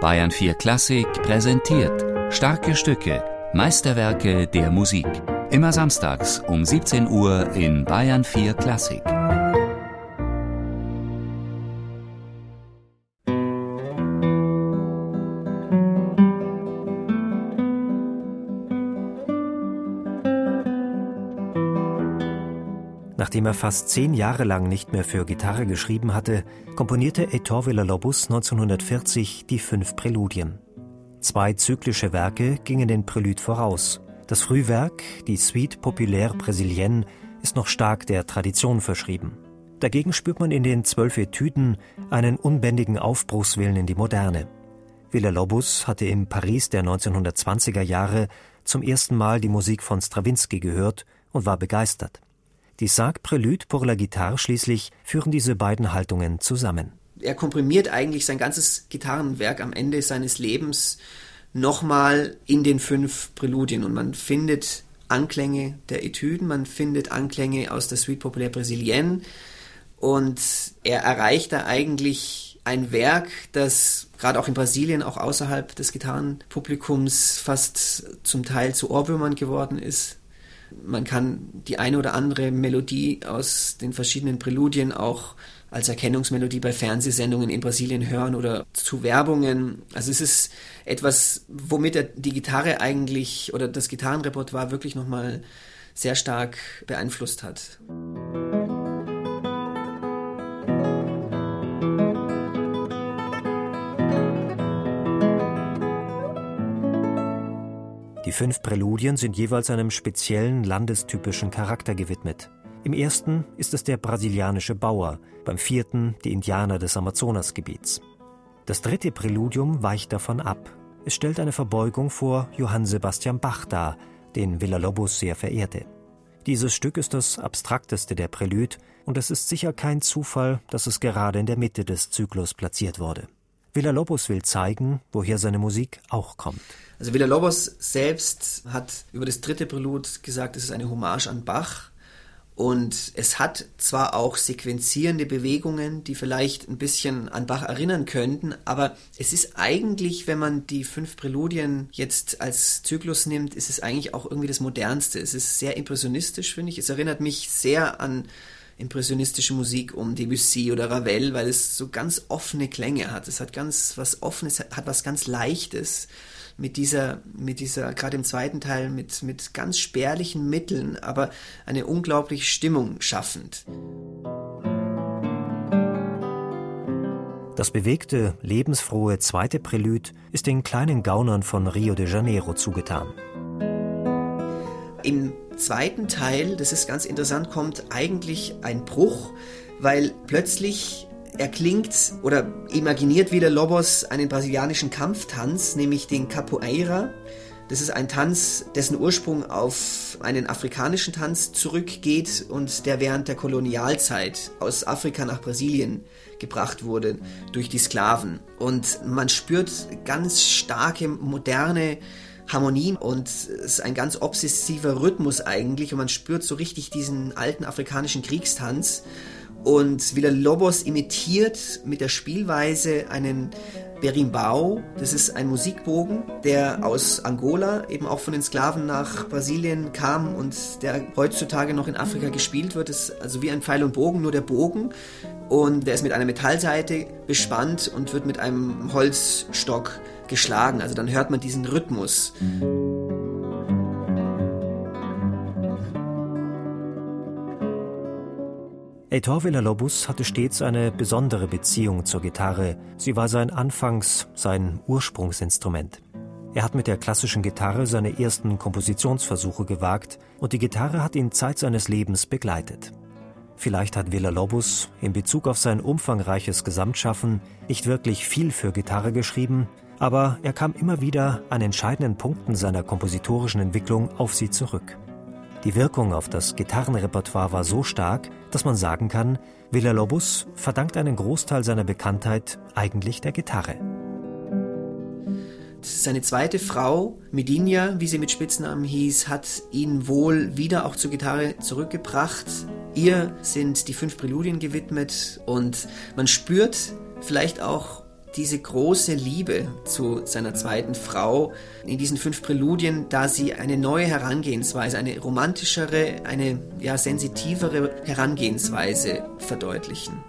Bayern 4 Klassik präsentiert starke Stücke, Meisterwerke der Musik. Immer samstags um 17 Uhr in Bayern 4 Klassik. Nachdem er fast zehn Jahre lang nicht mehr für Gitarre geschrieben hatte, komponierte Ettore Villa-Lobos 1940 die fünf Präludien. Zwei zyklische Werke gingen den Prälude voraus. Das Frühwerk, die Suite Populaire Brésilienne, ist noch stark der Tradition verschrieben. Dagegen spürt man in den zwölf Etüden einen unbändigen Aufbruchswillen in die Moderne. Villa-Lobos hatte im Paris der 1920er Jahre zum ersten Mal die Musik von Strawinsky gehört und war begeistert. Die Sarg Prélude pour la Guitare schließlich führen diese beiden Haltungen zusammen. Er komprimiert eigentlich sein ganzes Gitarrenwerk am Ende seines Lebens nochmal in den fünf Präludien und man findet Anklänge der Etüden, man findet Anklänge aus der Suite Populaire Brésilienne und er erreicht da eigentlich ein Werk, das gerade auch in Brasilien, auch außerhalb des Gitarrenpublikums fast zum Teil zu Ohrwürmern geworden ist. Man kann die eine oder andere Melodie aus den verschiedenen Präludien auch als Erkennungsmelodie bei Fernsehsendungen in Brasilien hören oder zu Werbungen. Also es ist etwas, womit die Gitarre eigentlich oder das Gitarrenrepertoire wirklich nochmal sehr stark beeinflusst hat. Die fünf Präludien sind jeweils einem speziellen landestypischen Charakter gewidmet. Im ersten ist es der brasilianische Bauer, beim vierten die Indianer des Amazonasgebiets. Das dritte Präludium weicht davon ab. Es stellt eine Verbeugung vor Johann Sebastian Bach dar, den Villa-Lobos sehr verehrte. Dieses Stück ist das abstrakteste der Prälüde und es ist sicher kein Zufall, dass es gerade in der Mitte des Zyklus platziert wurde. Villa-Lobos will zeigen, woher seine Musik auch kommt. Also Villa-Lobos selbst hat über das dritte Prälud gesagt, es ist eine Hommage an Bach. Und es hat zwar auch sequenzierende Bewegungen, die vielleicht ein bisschen an Bach erinnern könnten, aber es ist eigentlich, wenn man die fünf Präludien jetzt als Zyklus nimmt, ist es eigentlich auch irgendwie das Modernste. Es ist sehr impressionistisch, finde ich. Es erinnert mich sehr an impressionistische Musik um Debussy oder Ravel, weil es so ganz offene Klänge hat. Es hat ganz was Offenes, hat was ganz Leichtes mit dieser, mit dieser, gerade im zweiten Teil, mit, mit ganz spärlichen Mitteln, aber eine unglaubliche Stimmung schaffend. Das bewegte, lebensfrohe zweite Prälude ist den kleinen Gaunern von Rio de Janeiro zugetan. Im zweiten Teil, das ist ganz interessant, kommt eigentlich ein Bruch, weil plötzlich erklingt oder imaginiert wieder Lobos einen brasilianischen Kampftanz, nämlich den Capoeira. Das ist ein Tanz, dessen Ursprung auf einen afrikanischen Tanz zurückgeht und der während der Kolonialzeit aus Afrika nach Brasilien gebracht wurde durch die Sklaven. Und man spürt ganz starke moderne Harmonien und es ist ein ganz obsessiver Rhythmus eigentlich und man spürt so richtig diesen alten afrikanischen Kriegstanz. Und Villa Lobos imitiert mit der Spielweise einen Berimbau. Das ist ein Musikbogen, der aus Angola, eben auch von den Sklaven nach Brasilien kam und der heutzutage noch in Afrika gespielt wird. Das ist also wie ein Pfeil und Bogen, nur der Bogen. Und der ist mit einer Metallseite bespannt und wird mit einem Holzstock geschlagen. Also dann hört man diesen Rhythmus. Heitor Villa-Lobos hatte stets eine besondere Beziehung zur Gitarre. Sie war sein Anfangs-, sein Ursprungsinstrument. Er hat mit der klassischen Gitarre seine ersten Kompositionsversuche gewagt und die Gitarre hat ihn Zeit seines Lebens begleitet. Vielleicht hat Villa-Lobos in Bezug auf sein umfangreiches Gesamtschaffen nicht wirklich viel für Gitarre geschrieben, aber er kam immer wieder an entscheidenden Punkten seiner kompositorischen Entwicklung auf sie zurück. Die Wirkung auf das Gitarrenrepertoire war so stark, dass man sagen kann, Villa-Lobos verdankt einen Großteil seiner Bekanntheit eigentlich der Gitarre. Seine zweite Frau, Medinia, wie sie mit Spitznamen hieß, hat ihn wohl wieder auch zur Gitarre zurückgebracht. Ihr sind die fünf Präludien gewidmet und man spürt vielleicht auch diese große Liebe zu seiner zweiten Frau in diesen fünf Präludien, da sie eine neue Herangehensweise, eine romantischere, eine ja sensitivere Herangehensweise verdeutlichen.